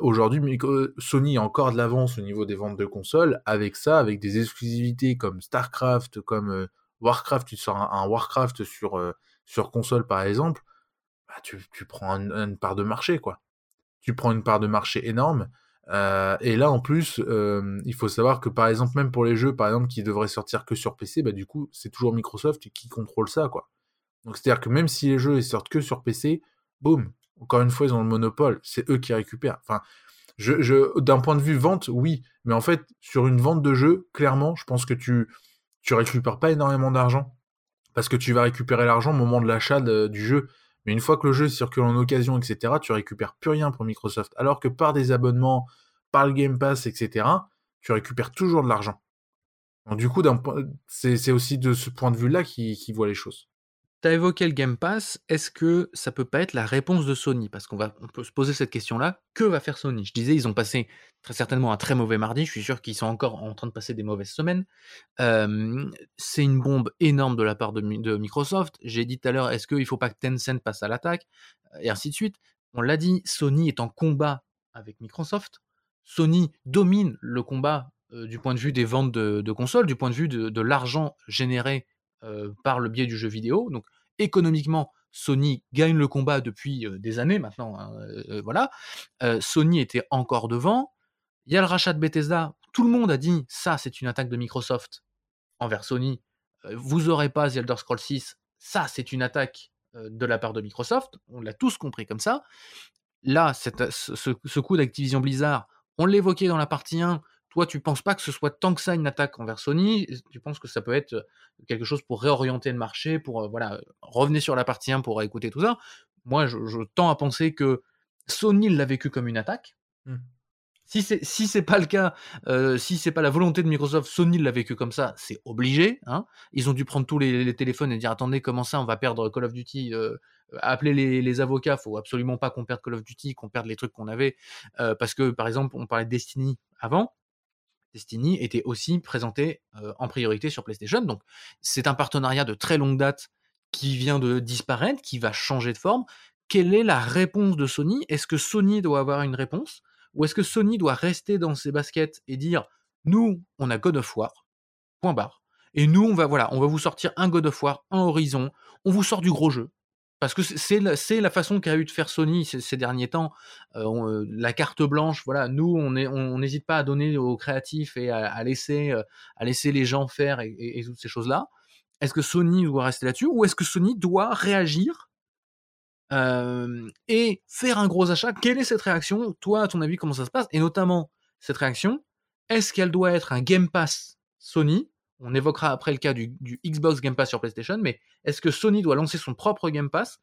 Aujourd'hui, Sony a encore de l'avance au niveau des ventes de consoles. Avec ça, avec des exclusivités comme StarCraft, comme Warcraft, tu sors un, un Warcraft sur sur console, par exemple, bah, tu, prends une, part de marché, quoi. Tu prends une part de marché énorme. Euh, et là, en plus, il faut savoir que, par exemple, même pour les jeux, par exemple, qui devraient sortir que sur PC, bah, du coup, c'est toujours Microsoft qui contrôle ça, quoi. Donc, c'est-à-dire que même si les jeux ils sortent que sur PC, boum, encore une fois, ils ont le monopole. C'est eux qui récupèrent. D'un point de vue vente, oui. Mais en fait, sur une vente de jeu, clairement, je pense que tu, tu récupères pas énormément d'argent parce que tu vas récupérer l'argent au moment de l'achat du jeu. Mais une fois que le jeu circule en occasion, etc., tu récupères plus rien pour Microsoft. Alors que par des abonnements, par le Game Pass, etc., tu récupères toujours de l'argent. Du coup, c'est aussi de ce point de vue-là qu'ils voient les choses tu évoqué le Game Pass, est-ce que ça peut pas être la réponse de Sony? Parce qu'on va, on peut se poser cette question-là. Que va faire Sony? Je disais, ils ont passé très certainement un très mauvais mardi. Je suis sûr qu'ils sont encore en train de passer des mauvaises semaines. c'est une bombe énorme de la part de, Microsoft. J'ai dit tout à l'heure, est-ce qu'il faut pas que Tencent passe à l'attaque? Et ainsi de suite. On l'a dit, Sony est en combat avec Microsoft. Sony domine le combat du point de vue des ventes de, consoles, du point de vue de, l'argent généré par le biais du jeu vidéo. Donc économiquement, Sony gagne le combat depuis des années maintenant. Hein, voilà. Sony était encore devant. Il y a le rachat de Bethesda. Tout le monde a dit ça, c'est une attaque de Microsoft envers Sony. vous n'aurez pas The Elder Scrolls 6. Ça, c'est une attaque de la part de Microsoft. On l'a tous compris comme ça. Là, ce, ce coup d'Activision Blizzard, on l'évoquait dans la partie 1, toi, tu penses pas que ce soit tant que ça une attaque envers Sony? Tu penses que ça peut être euh, quelque chose pour réorienter le marché, pour euh, voilà, revenir sur la partie 1 pour écouter tout ça? Moi, je, tends à penser que Sony l'a vécu comme une attaque. Mmh. Si c'est si c'est pas le cas, euh, si c'est pas la volonté de Microsoft, Sony l'a vécu comme ça, c'est obligé. Hein. Ils ont dû prendre tous les, téléphones et dire attendez comment ça on va perdre Call of Duty, appeler les, les, avocats, faut absolument pas qu'on perde Call of Duty, qu'on perde les trucs qu'on avait, parce que par exemple on parlait de Destiny avant, Destiny était aussi présenté en priorité sur PlayStation. Donc c'est un partenariat de très longue date qui vient de disparaître, qui va changer de forme. Quelle est la réponse de Sony? Est-ce que Sony doit avoir une réponse? Ou est-ce que Sony doit rester dans ses baskets et dire nous, on a God of War, point barre. Et nous, on va voilà, on va vous sortir un God of War, un Horizon, on vous sort du gros jeu. Parce que c'est la, la façon qu'a eu de faire Sony ces, derniers temps. La carte blanche, voilà, nous, on n'hésite pas à donner aux créatifs et à, laisser, à laisser les gens faire et, toutes ces choses-là. Est-ce que Sony doit rester là-dessus ou est-ce que Sony doit réagir et faire un gros achat? Quelle est cette réaction? Toi, à ton avis, comment ça se passe? Et notamment, cette réaction, est-ce qu'elle doit être un Game Pass Sony on évoquera après le cas du, Xbox Game Pass sur PlayStation, mais est-ce que Sony doit lancer son propre Game Pass?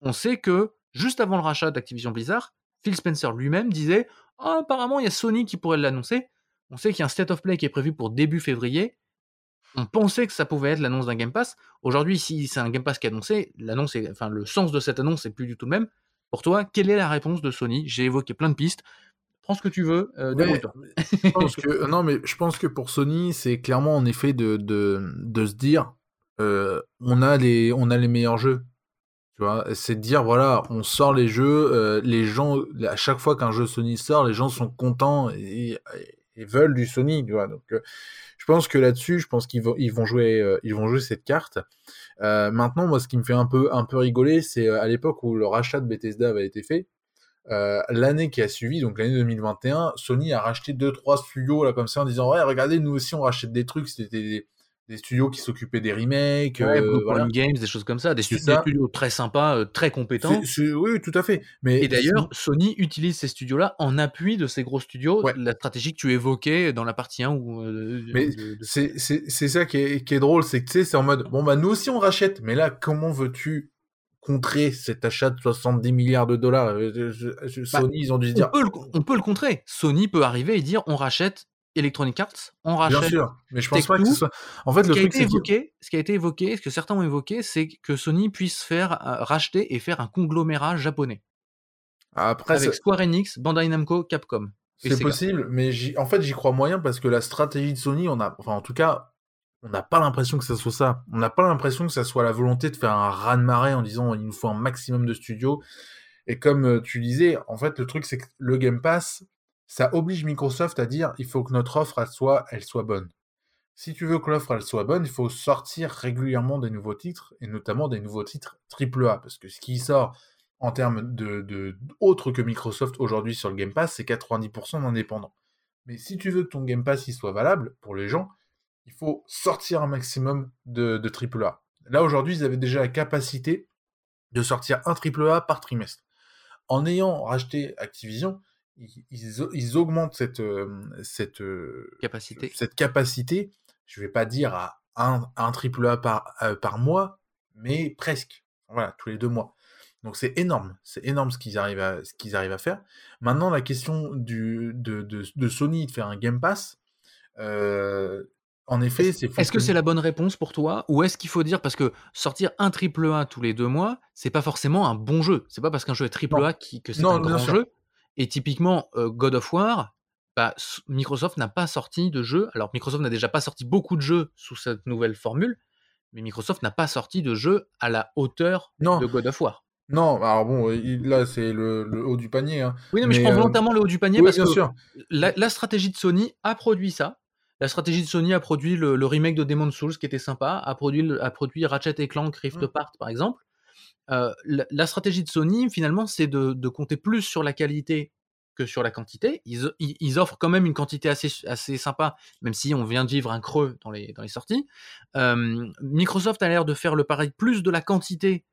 On sait que juste avant le rachat d'Activision Blizzard, Phil Spencer lui-même disait oh, apparemment il y a Sony qui pourrait l'annoncer. On sait qu'il y a un State of Play qui est prévu pour début février. On pensait que ça pouvait être l'annonce d'un Game Pass. Aujourd'hui, si c'est un Game Pass qui est annoncé, l'annonce enfin, le sens de cette annonce n'est plus du tout le même. Pour toi, quelle est la réponse de Sony? J'ai évoqué plein de pistes prends ce que tu veux, euh, toi non, mais je pense que pour Sony, c'est clairement en effet de, de, se dire euh, on, a les, on a les meilleurs jeux. Tu vois, c'est de dire voilà, on sort les jeux, euh, les gens, à chaque fois qu'un jeu Sony sort, les gens sont contents et, veulent du Sony. Tu vois, donc Je pense que là-dessus, je pense qu'ils vont, ils vont jouer, euh, ils vont jouer cette carte. Euh, maintenant, moi, ce qui me fait un peu, un peu rigoler, c'est à l'époque où le rachat de Bethesda avait été fait. L'année qui a suivi, donc l'année 2021, Sony a racheté deux trois studios là comme ça en disant ouais regardez nous aussi on rachète des trucs, c'était des, des studios qui s'occupaient des remakes, ouais, euh, voilà. Games, des choses comme ça, des, stu des studios très sympas, euh, très compétents. oui, tout à fait. Mais et d'ailleurs, Sony utilise ces studios-là en appui de ces gros studios, ouais. la stratégie que tu évoquais dans la partie 1. Où, euh, mais de... c'est ça qui est, qui est drôle, c'est que tu sais, c'est en mode, bon bah nous aussi on rachète, mais là, comment veux-tu contrer cet achat de 70 milliards de dollars bah, Sony, ils ont dû se dire... On peut, le, on peut le contrer. Sony peut arriver et dire, on rachète Electronic Arts, on rachète. Bien sûr, mais je pense pas que ce soit. En fait, ce le qui truc, a été évoqué, ce qui a été évoqué, ce que certains ont évoqué, c'est que Sony puisse faire euh, racheter et faire un conglomérat japonais. Après, avec Square Enix, Bandai Namco, Capcom. C'est possible, mais en fait, j'y crois moyen parce que la stratégie de Sony, on a, enfin, en tout cas, on n'a pas l'impression que ça soit ça. On n'a pas l'impression que ça soit la volonté de faire un raz-de-marée en disant il nous faut un maximum de studios. Et comme euh, tu disais, en fait, le truc, c'est que le Game Pass, ça oblige Microsoft à dire il faut que notre offre elle soit, bonne. Si tu veux que l'offre elle soit bonne, il faut sortir régulièrement des nouveaux titres et notamment des nouveaux titres AAA parce que ce qui sort en termes de, que Microsoft aujourd'hui sur le Game Pass, c'est 90% d'indépendants. Mais si tu veux que ton Game Pass il soit valable pour les gens, il faut sortir un maximum de, de AAA. Là aujourd'hui, ils avaient déjà la capacité de sortir un AAA par trimestre. En ayant racheté Activision, ils, ils, augmentent cette, cette, capacité. cette capacité, je vais pas dire à un, un triple A par, euh, par mois, mais presque. Voilà, tous les deux mois. Donc c'est énorme, c'est énorme ce qu'ils arrivent, à, ce qu'ils arrivent à faire. Maintenant, la question du, de, de, de Sony de faire un Game Pass, euh, en effet, c'est. Est-ce que c'est la bonne réponse pour toi Ou est-ce qu'il faut dire, parce que sortir un triple A tous les deux mois, c'est pas forcément un bon jeu. C'est pas parce qu'un jeu est triple A qui, que c'est un grand jeu. Et typiquement, euh, God of War, bah, Microsoft n'a pas sorti de jeu. Alors, Microsoft n'a déjà pas sorti beaucoup de jeux sous cette nouvelle formule, mais Microsoft n'a pas sorti de jeu à la hauteur non. de God of War. Non, alors bon, là, c'est le, le, haut du panier. Hein. Oui, non, mais, mais, je prends volontairement le haut du panier parce que sûr. La, la, stratégie de Sony a produit ça. La stratégie de Sony a produit le, le remake de Demon's Souls qui était sympa, a produit, a produit Ratchet et Clank Rift mmh. Apart par exemple. Euh, la, la, stratégie de Sony, finalement, c'est de, de, compter plus sur la qualité que sur la quantité. Ils, ils, offrent quand même une quantité assez, assez sympa, même si on vient de vivre un creux dans les, dans les sorties. Euh, Microsoft a l'air de faire le pareil plus de la quantité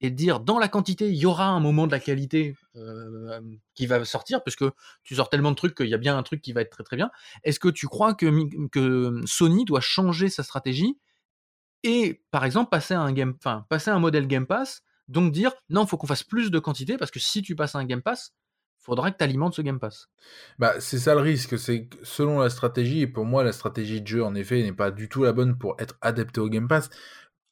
et dire dans la quantité, il y aura un moment de la qualité euh, qui va sortir, puisque tu sors tellement de trucs qu'il y a bien un truc qui va être très très bien. Est-ce que tu crois que, que Sony doit changer sa stratégie et, par exemple, passer à un, game, enfin, passer un modèle Game Pass donc dire non, il faut qu'on fasse plus de quantité parce que si tu passes un Game Pass, faudra que tu alimentes ce Game Pass. Bah, c'est ça le risque, c'est que selon la stratégie, et pour moi la stratégie de jeu en effet n'est pas du tout la bonne pour être adaptée au Game Pass.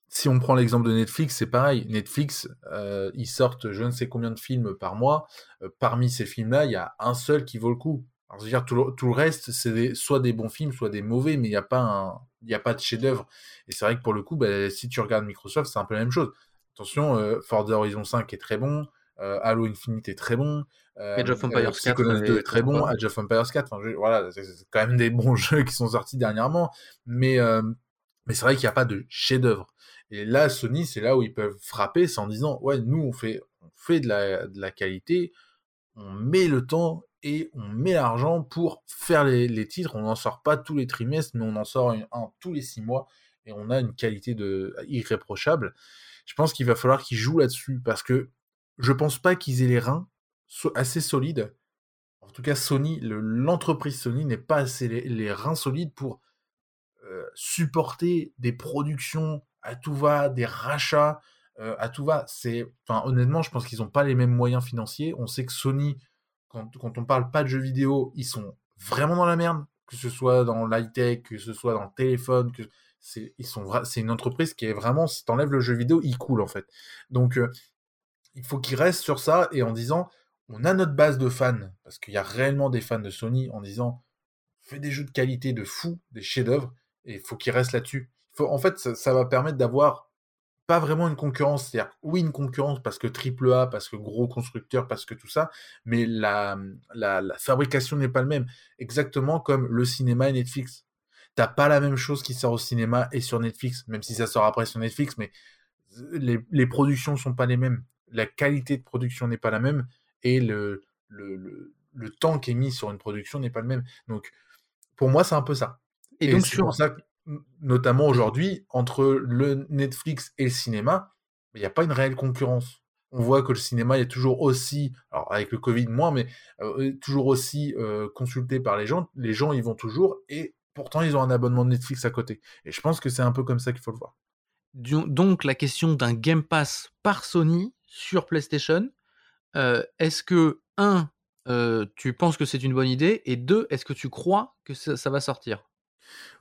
Si on prend l'exemple de Netflix, c'est pareil. Netflix, euh, ils sortent je ne sais combien de films par mois. Euh, parmi ces films-là, il y a un seul qui vaut le coup. Alors, dire tout le, tout le reste, c'est soit des bons films, soit des mauvais, mais il n'y a pas un, il a pas de chef-d'œuvre. Et c'est vrai que pour le coup, bah, si tu regardes Microsoft, c'est un peu la même chose. Attention, euh, Forza Horizon 5 est très bon, euh, Halo Infinite est très bon, Age of Empires 4 2 est très bon, Age of Empires 4, enfin, je, voilà, c'est quand même des bons jeux qui sont sortis dernièrement, mais mais c'est vrai qu'il n'y a pas de chef-d'œuvre. Et là, Sony, c'est là où ils peuvent frapper, c'est en disant ouais, nous on fait on fait de la de la qualité, on met le temps et on met l'argent pour faire les, les, titres. On n'en sort pas tous les trimestres, mais on en sort un, tous les six mois et on a une qualité de irréprochable je pense qu'il va falloir qu'ils jouent là-dessus parce que je pense pas qu'ils aient les reins assez solides. En tout cas, Sony, l'entreprise Sony n'est pas assez les, les, reins solides pour euh, supporter des productions à tout va, des rachats à tout va. C'est, enfin, honnêtement, je pense qu'ils n'ont pas les mêmes moyens financiers. On sait que Sony, quand, quand on parle pas de jeux vidéo, ils sont vraiment dans la merde, que ce soit dans l'high-tech, que ce soit dans le téléphone, que c'est une entreprise qui est vraiment si t'enlèves le jeu vidéo il coule en fait donc il faut qu'ils restent sur ça et en disant on a notre base de fans parce qu'il y a réellement des fans de Sony en disant fais des jeux de qualité de fou des chefs-d'œuvre et il faut qu'ils restent là-dessus en fait ça, ça va permettre d'avoir pas vraiment une concurrence c'est-à-dire oui une concurrence parce que triple A parce que gros constructeur parce que tout ça mais la, la, la fabrication n'est pas le même exactement comme le cinéma et Netflix t'as pas la même chose qui sort au cinéma et sur Netflix, même si ça sort après sur Netflix, mais les, les productions sont pas les mêmes. La qualité de production n'est pas la même et le, le, le, le temps qui est mis sur une production n'est pas le même. Donc, pour moi, c'est un peu ça. Et, donc, pour ça que, notamment aujourd'hui, entre le Netflix et le cinéma, il n'y a pas une réelle concurrence. On voit que le cinéma est toujours aussi, alors avec le Covid moins, mais euh, toujours aussi euh, consulté par les gens. Les gens y vont toujours et pourtant ils ont un abonnement de Netflix à côté. Et je pense que c'est un peu comme ça qu'il faut le voir. Donc la question d'un Game Pass par Sony sur PlayStation, euh, est-ce que, un, tu penses que c'est une bonne idée? Et deux, est-ce que tu crois que ça, va sortir?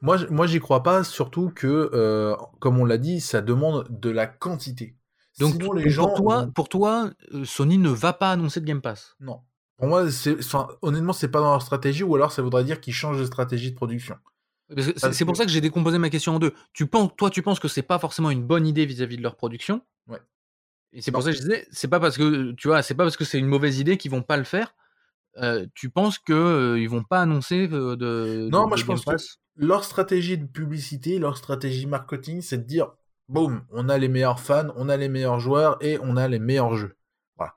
Moi, moi j'y crois pas, surtout que, comme on l'a dit, ça demande de la quantité. Donc, les gens, pour toi, pour toi, Sony ne va pas annoncer de Game Pass? Non. Pour moi, enfin, honnêtement, c'est pas dans leur stratégie, ou alors ça voudrait dire qu'ils changent de stratégie de production. C'est pour ça que j'ai décomposé ma question en deux. Tu penses, toi, tu penses que c'est pas forcément une bonne idée vis-à-vis de leur production? Ouais. Et c'est pour ça que je disais, c'est pas parce que tu vois, c'est pas parce que c'est une mauvaise idée qu'ils vont pas le faire. tu penses que ils vont pas annoncer de Non, moi je pense que leur stratégie de publicité, leur stratégie marketing, c'est de dire boum, on a les meilleurs fans, on a les meilleurs joueurs et on a les meilleurs jeux. Voilà.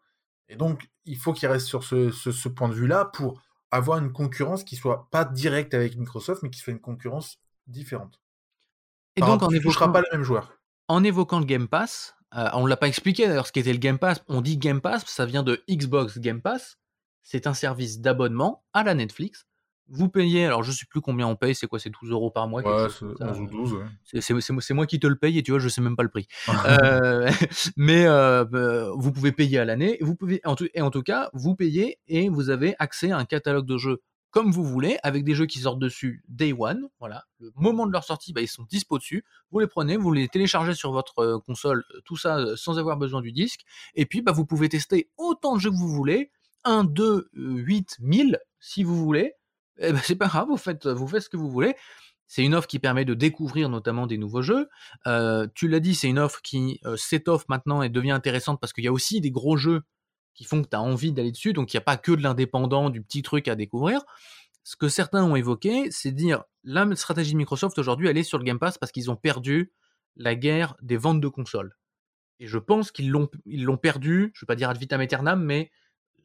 Et donc, il faut qu'ils restent sur ce, point de vue-là pour avoir une concurrence qui soit pas directe avec Microsoft, mais qui soit une concurrence différente. Et donc, on ne touchera pas les mêmes joueurs. En évoquant le Game Pass, euh, on ne l'a pas expliqué d'ailleurs ce qu'était le Game Pass. On dit Game Pass, ça vient de Xbox Game Pass. C'est un service d'abonnement à la Netflix vous payez, alors je sais plus combien on paye, c'est quoi, c'est 12 euros par mois Ouais, c'est 11 ou 12. C'est moi qui te le paye et tu vois, je sais même pas le prix. euh, mais euh, bah, vous pouvez payer à l'année, vous pouvez, en tout, et en tout cas, vous payez et vous avez accès à un catalogue de jeux comme vous voulez, avec des jeux qui sortent dessus day one. Voilà, le moment de leur sortie, bah, ils sont dispo dessus. Vous les prenez, vous les téléchargez sur votre euh, console, tout ça sans avoir besoin du disque. Et puis, bah, vous pouvez tester autant de jeux que vous voulez, 1, 2, 8, 1000 si vous voulez eh ben, c'est pas grave, vous faites, ce que vous voulez. C'est une offre qui permet de découvrir notamment des nouveaux jeux. Euh, tu l'as dit, c'est une offre qui euh, s'étoffe maintenant et devient intéressante parce qu'il y a aussi des gros jeux qui font que tu as envie d'aller dessus. Donc il n'y a pas que de l'indépendant, du petit truc à découvrir. Ce que certains ont évoqué, c'est dire la stratégie de Microsoft aujourd'hui, elle est sur le Game Pass parce qu'ils ont perdu la guerre des ventes de consoles. Et je pense qu'ils l'ont, l'ont perdu, je ne vais pas dire ad vitam aeternam, mais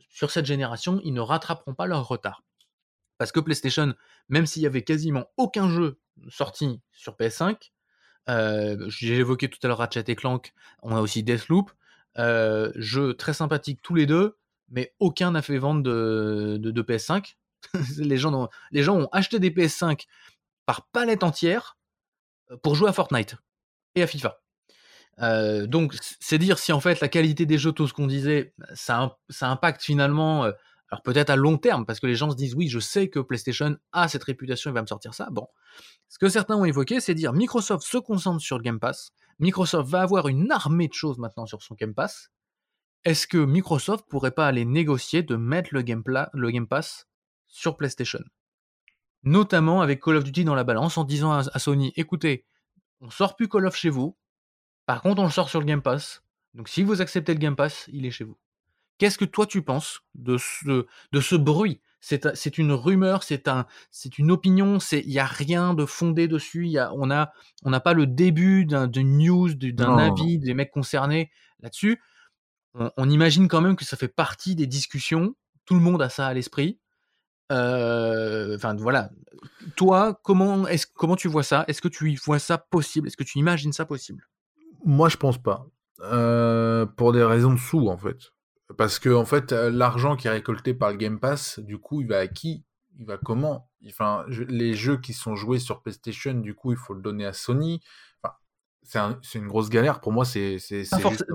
sur cette génération, ils ne rattraperont pas leur retard. Parce que PlayStation, même s'il y avait quasiment aucun jeu sorti sur PS5, euh, j'ai évoqué tout à l'heure Ratchet et Clank, on a aussi Deathloop, euh, jeux très sympathiques tous les deux, mais aucun n'a fait vendre de, de, PS5. les, gens ont, acheté des PS5 par palette entière euh, pour jouer à Fortnite et à FIFA. Donc, c'est dire si en fait la qualité des jeux, tout ce qu'on disait, ça impacte finalement alors peut-être à long terme, parce que les gens se disent oui, je sais que PlayStation a cette réputation, il va me sortir ça. Bon, ce que certains ont évoqué, c'est dire Microsoft se concentre sur le Game Pass. Microsoft va avoir une armée de choses maintenant sur son Game Pass. Est-ce que Microsoft pourrait pas aller négocier de mettre le Game, le Game Pass sur PlayStation? Notamment avec Call of Duty dans la balance en disant à, Sony écoutez, on sort plus Call of chez vous, par contre on le sort sur le Game Pass. Donc si vous acceptez le Game Pass, il est chez vous. Qu'est-ce que toi tu penses de ce, de ce bruit? C'est une rumeur, c'est un, c'est une opinion, il n'y a rien de fondé dessus. Y a, on n'a on a pas le début d'une news, d'un avis des mecs concernés là-dessus. On, imagine quand même que ça fait partie des discussions. Tout le monde a ça à l'esprit. Euh, enfin voilà. Toi, comment, est comment tu vois ça? Est-ce que tu vois ça possible? Est-ce que tu imagines ça possible? Moi, je pense pas. Euh, pour des raisons de sous, en fait. Parce que en fait, l'argent qui est récolté par le Game Pass, du coup, il va à qui? Il va comment? Enfin, les jeux qui sont joués sur PlayStation, du coup, il faut le donner à Sony. Enfin, c'est une grosse galère. Pour moi, c'est.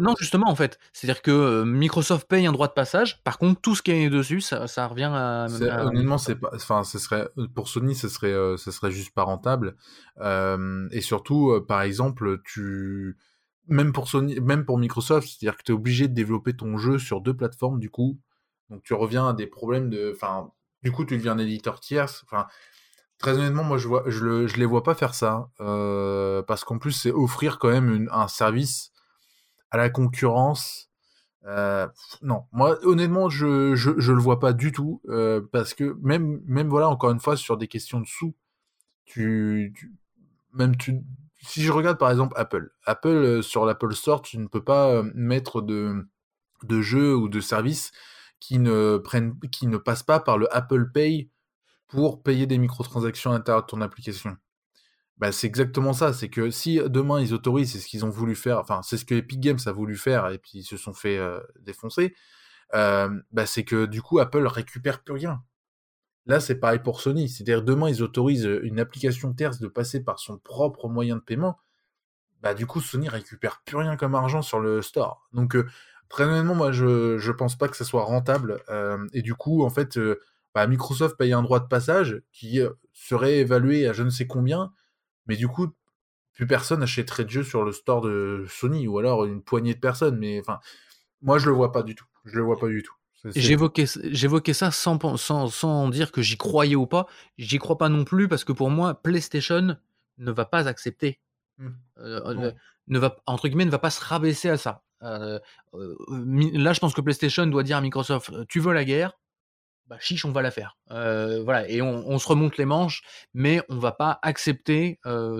Non, justement, en fait. C'est-à-dire que Microsoft paye un droit de passage. Par contre, tout ce qui est dessus, ça, ça revient à. Honnêtement, c'est pas. Enfin, ce serait pour Sony, ce serait, ce serait juste pas rentable. et surtout, par exemple, tu même pour Sony, même pour Microsoft, c'est-à-dire que tu es obligé de développer ton jeu sur deux plateformes du coup. Donc tu reviens à des problèmes de enfin du coup tu deviens un éditeur tierce, enfin très honnêtement moi je vois je, le, je les vois pas faire ça euh, parce qu'en plus c'est offrir quand même un service à la concurrence euh, non, moi honnêtement je, je, je le vois pas du tout euh, parce que même même voilà encore une fois sur des questions de sous, tu, tu- même tu, si je regarde par exemple Apple, Apple euh, sur l'Apple Store, tu ne peux pas euh, mettre de, de jeux ou de services qui ne prennent, qui ne passent pas par le Apple Pay pour payer des microtransactions à l'intérieur de ton application. Bah, c'est exactement ça, c'est que si demain ils autorisent, c'est ce qu'ils ont voulu faire, enfin c'est ce que Epic Games a voulu faire et puis ils se sont fait euh, défoncer, bah, c'est que du coup Apple récupère plus rien. Là c'est pareil pour Sony, c'est-à-dire demain ils autorisent une application tierce de passer par son propre moyen de paiement, bah du coup Sony récupère plus rien comme argent sur le store. Donc euh, très honnêtement moi je je pense pas que ça soit rentable euh, et du coup en fait euh, bah, Microsoft paye un droit de passage qui euh, serait évalué à je ne sais combien, mais du coup plus personne achèterait de jeux sur le store de Sony ou alors une poignée de personnes. Mais enfin moi je le vois pas du tout. Je le vois pas du tout. J'évoquais j'évoquais ça sans, sans, sans dire que j'y croyais ou pas. J'y crois pas non plus parce que pour moi, PlayStation ne va pas accepter, Hmm. euh, ne va, entre guillemets, ne va pas se rabaisser à ça. Euh, euh, là, je pense que PlayStation doit dire à Microsoft, tu veux la guerre, bah chiche, on va la faire. Voilà, et on, on se remonte les manches, mais on va pas accepter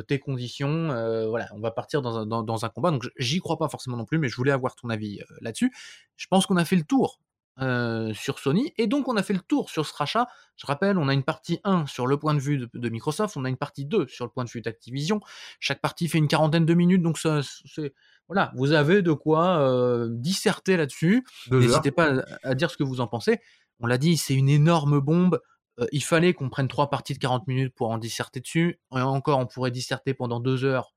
tes conditions. voilà, on va partir dans un, dans, dans un combat. Donc j'y crois pas forcément non plus, mais je voulais avoir ton avis là-dessus. Je pense qu'on a fait le tour euh, sur Sony, et donc on a fait le tour sur ce rachat. Je rappelle, on a une partie 1 sur le point de vue de, de Microsoft, on a une partie 2 sur le point de vue d'Activision. Chaque partie fait une quarantaine de minutes, donc ça, c'est voilà, vous avez de quoi euh, disserter là-dessus. N'hésitez pas à, à dire ce que vous en pensez. On l'a dit, c'est une énorme bombe. Euh, il fallait qu'on prenne trois parties de 40 minutes pour en disserter dessus. Et encore, on pourrait disserter pendant deux heures,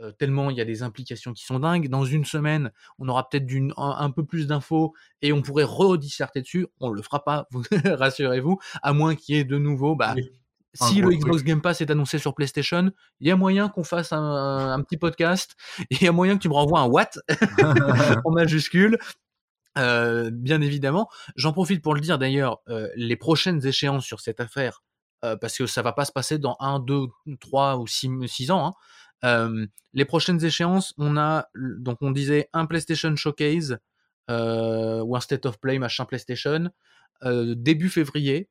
euh, tellement il y a des implications qui sont dingues. Dans une semaine, on aura peut-être un, un peu plus d'infos et on pourrait redisserter dessus. On le fera pas, vous- rassurez-vous, à moins qu'il y ait de nouveau. Bah, Oui. Si le Xbox truc. Game Pass est annoncé sur PlayStation, il y a moyen qu'on fasse un, un petit podcast. Il y a moyen que tu me renvoies un what en majuscule. Euh, bien évidemment. J'en profite pour le dire d'ailleurs, euh, les prochaines échéances sur cette affaire, euh, parce que ça va pas se passer dans 1, 2, 3 ou 6, ans. hein. Euh, les prochaines échéances, on a, donc on disait un PlayStation Showcase euh, ou un State of Play machin PlayStation euh, début février.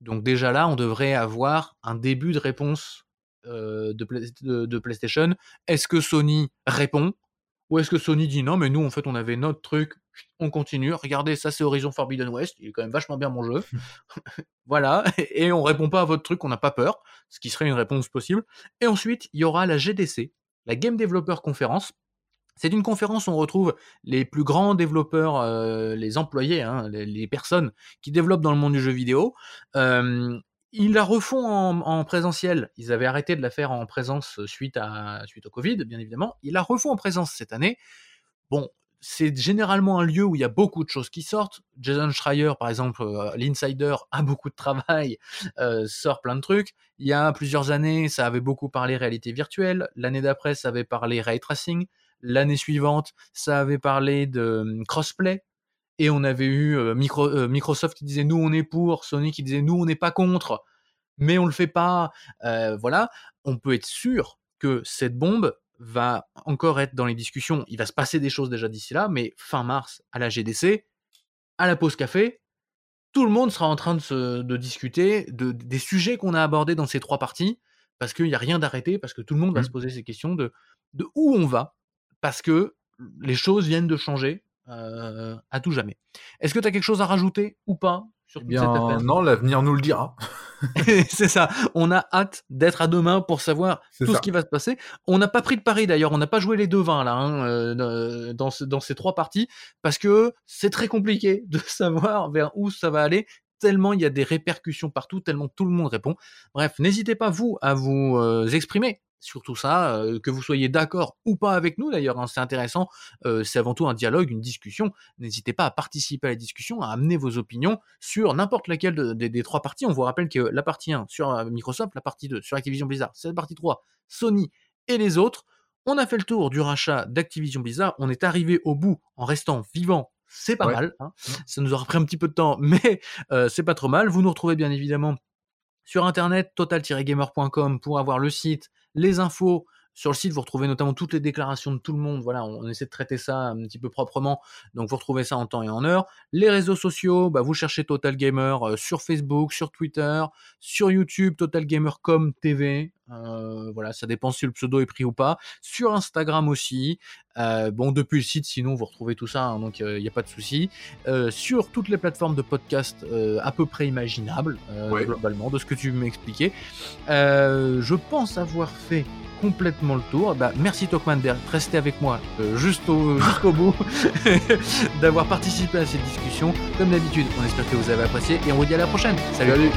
Donc déjà là, on devrait avoir un début de réponse euh, de, Play- de- de PlayStation. Est-ce que Sony répond? Ou est-ce que Sony dit non, mais nous en fait on avait notre truc, on continue. Regardez, ça c'est Horizon Forbidden West, il est quand même vachement bien mon jeu. voilà, et on répond pas à votre truc, on n'a pas peur, ce qui serait une réponse possible. Et ensuite, il y aura la GDC, la Game Developer Conference. C'est une conférence où on retrouve les plus grands développeurs, euh, les employés, hein, les, les personnes qui développent dans le monde du jeu vidéo. Euh, ils la refont en, en présentiel. Ils avaient arrêté de la faire en présence suite, à, suite au Covid, bien évidemment. Ils la refont en présence cette année. Bon, c'est généralement un lieu où il y a beaucoup de choses qui sortent. Jason Schreier, par exemple, euh, l'insider, a beaucoup de travail, euh, sort plein de trucs. Il y a plusieurs années, ça avait beaucoup parlé réalité virtuelle. L'année d'après, ça avait parlé ray tracing. L'année suivante, ça avait parlé de hum, crossplay. Et on avait eu euh, Micro- Microsoft qui disait nous on est pour, Sony qui disait nous on n'est pas contre, mais on le fait pas. Voilà, on peut être sûr que cette bombe va encore être dans les discussions. Il va se passer des choses déjà d'ici là, mais fin mars à la GDC, à la pause café, tout le monde sera en train de, se, de discuter de, des sujets qu'on a abordés dans ces trois parties, parce qu'il n'y a rien d'arrêté, parce que tout le monde va Mhm. se poser ces questions de, de où on va, parce que les choses viennent de changer euh, à tout jamais. Est-ce que tu as quelque chose à rajouter ou pas sur Eh toute cette bien, affaire? non, l'avenir nous le dira. c'est ça. On a hâte d'être à demain pour savoir tout ça. ce qui va se passer. On n'a pas pris de pari d'ailleurs. On n'a pas joué les devins là hein, euh, dans, ce- dans ces trois parties parce que c'est très compliqué de savoir vers où ça va aller. Tellement il y a des répercussions partout, tellement tout le monde répond. Bref, n'hésitez pas vous à vous euh, exprimer sur tout ça, euh, que vous soyez d'accord ou pas avec nous d'ailleurs, hein, c'est intéressant. Euh, c'est avant tout un dialogue, une discussion. N'hésitez pas à participer à la discussion, à amener vos opinions sur n'importe laquelle de- des- des trois parties. On vous rappelle que la partie 1 sur Microsoft, la partie 2 sur Activision Blizzard, c'est la partie 3 Sony et les autres. On a fait le tour du rachat d'Activision Blizzard. On est arrivé au bout en restant vivant. C'est pas Ouais. mal. hein. Mm. Ça nous aura pris un petit peu de temps, mais euh, c'est pas trop mal. Vous nous retrouvez bien évidemment sur internet total-gamer.com pour avoir le site, les infos. Sur le site, vous retrouvez notamment toutes les déclarations de tout le monde. Voilà, on, essaie de traiter ça un petit peu proprement. Donc, vous retrouvez ça en temps et en heure. Les réseaux sociaux, bah, vous cherchez Total Gamer euh, sur Facebook, sur Twitter, sur YouTube, Total Gamer.com TV. Euh, voilà, ça dépend si le pseudo est pris ou pas. Sur Instagram aussi. Euh, bon, depuis le site, sinon vous retrouvez tout ça, hein, donc il n'y a pas de souci. sur toutes les plateformes de podcast à peu près imaginables, globalement, de ce que tu m'expliquais. je pense avoir fait complètement le tour. Bah, merci Tokman d'être resté avec moi euh, jusqu'au bout, d'avoir participé à cette discussion. Comme d'habitude, on espère que vous avez apprécié et on vous dit à la prochaine. Salut.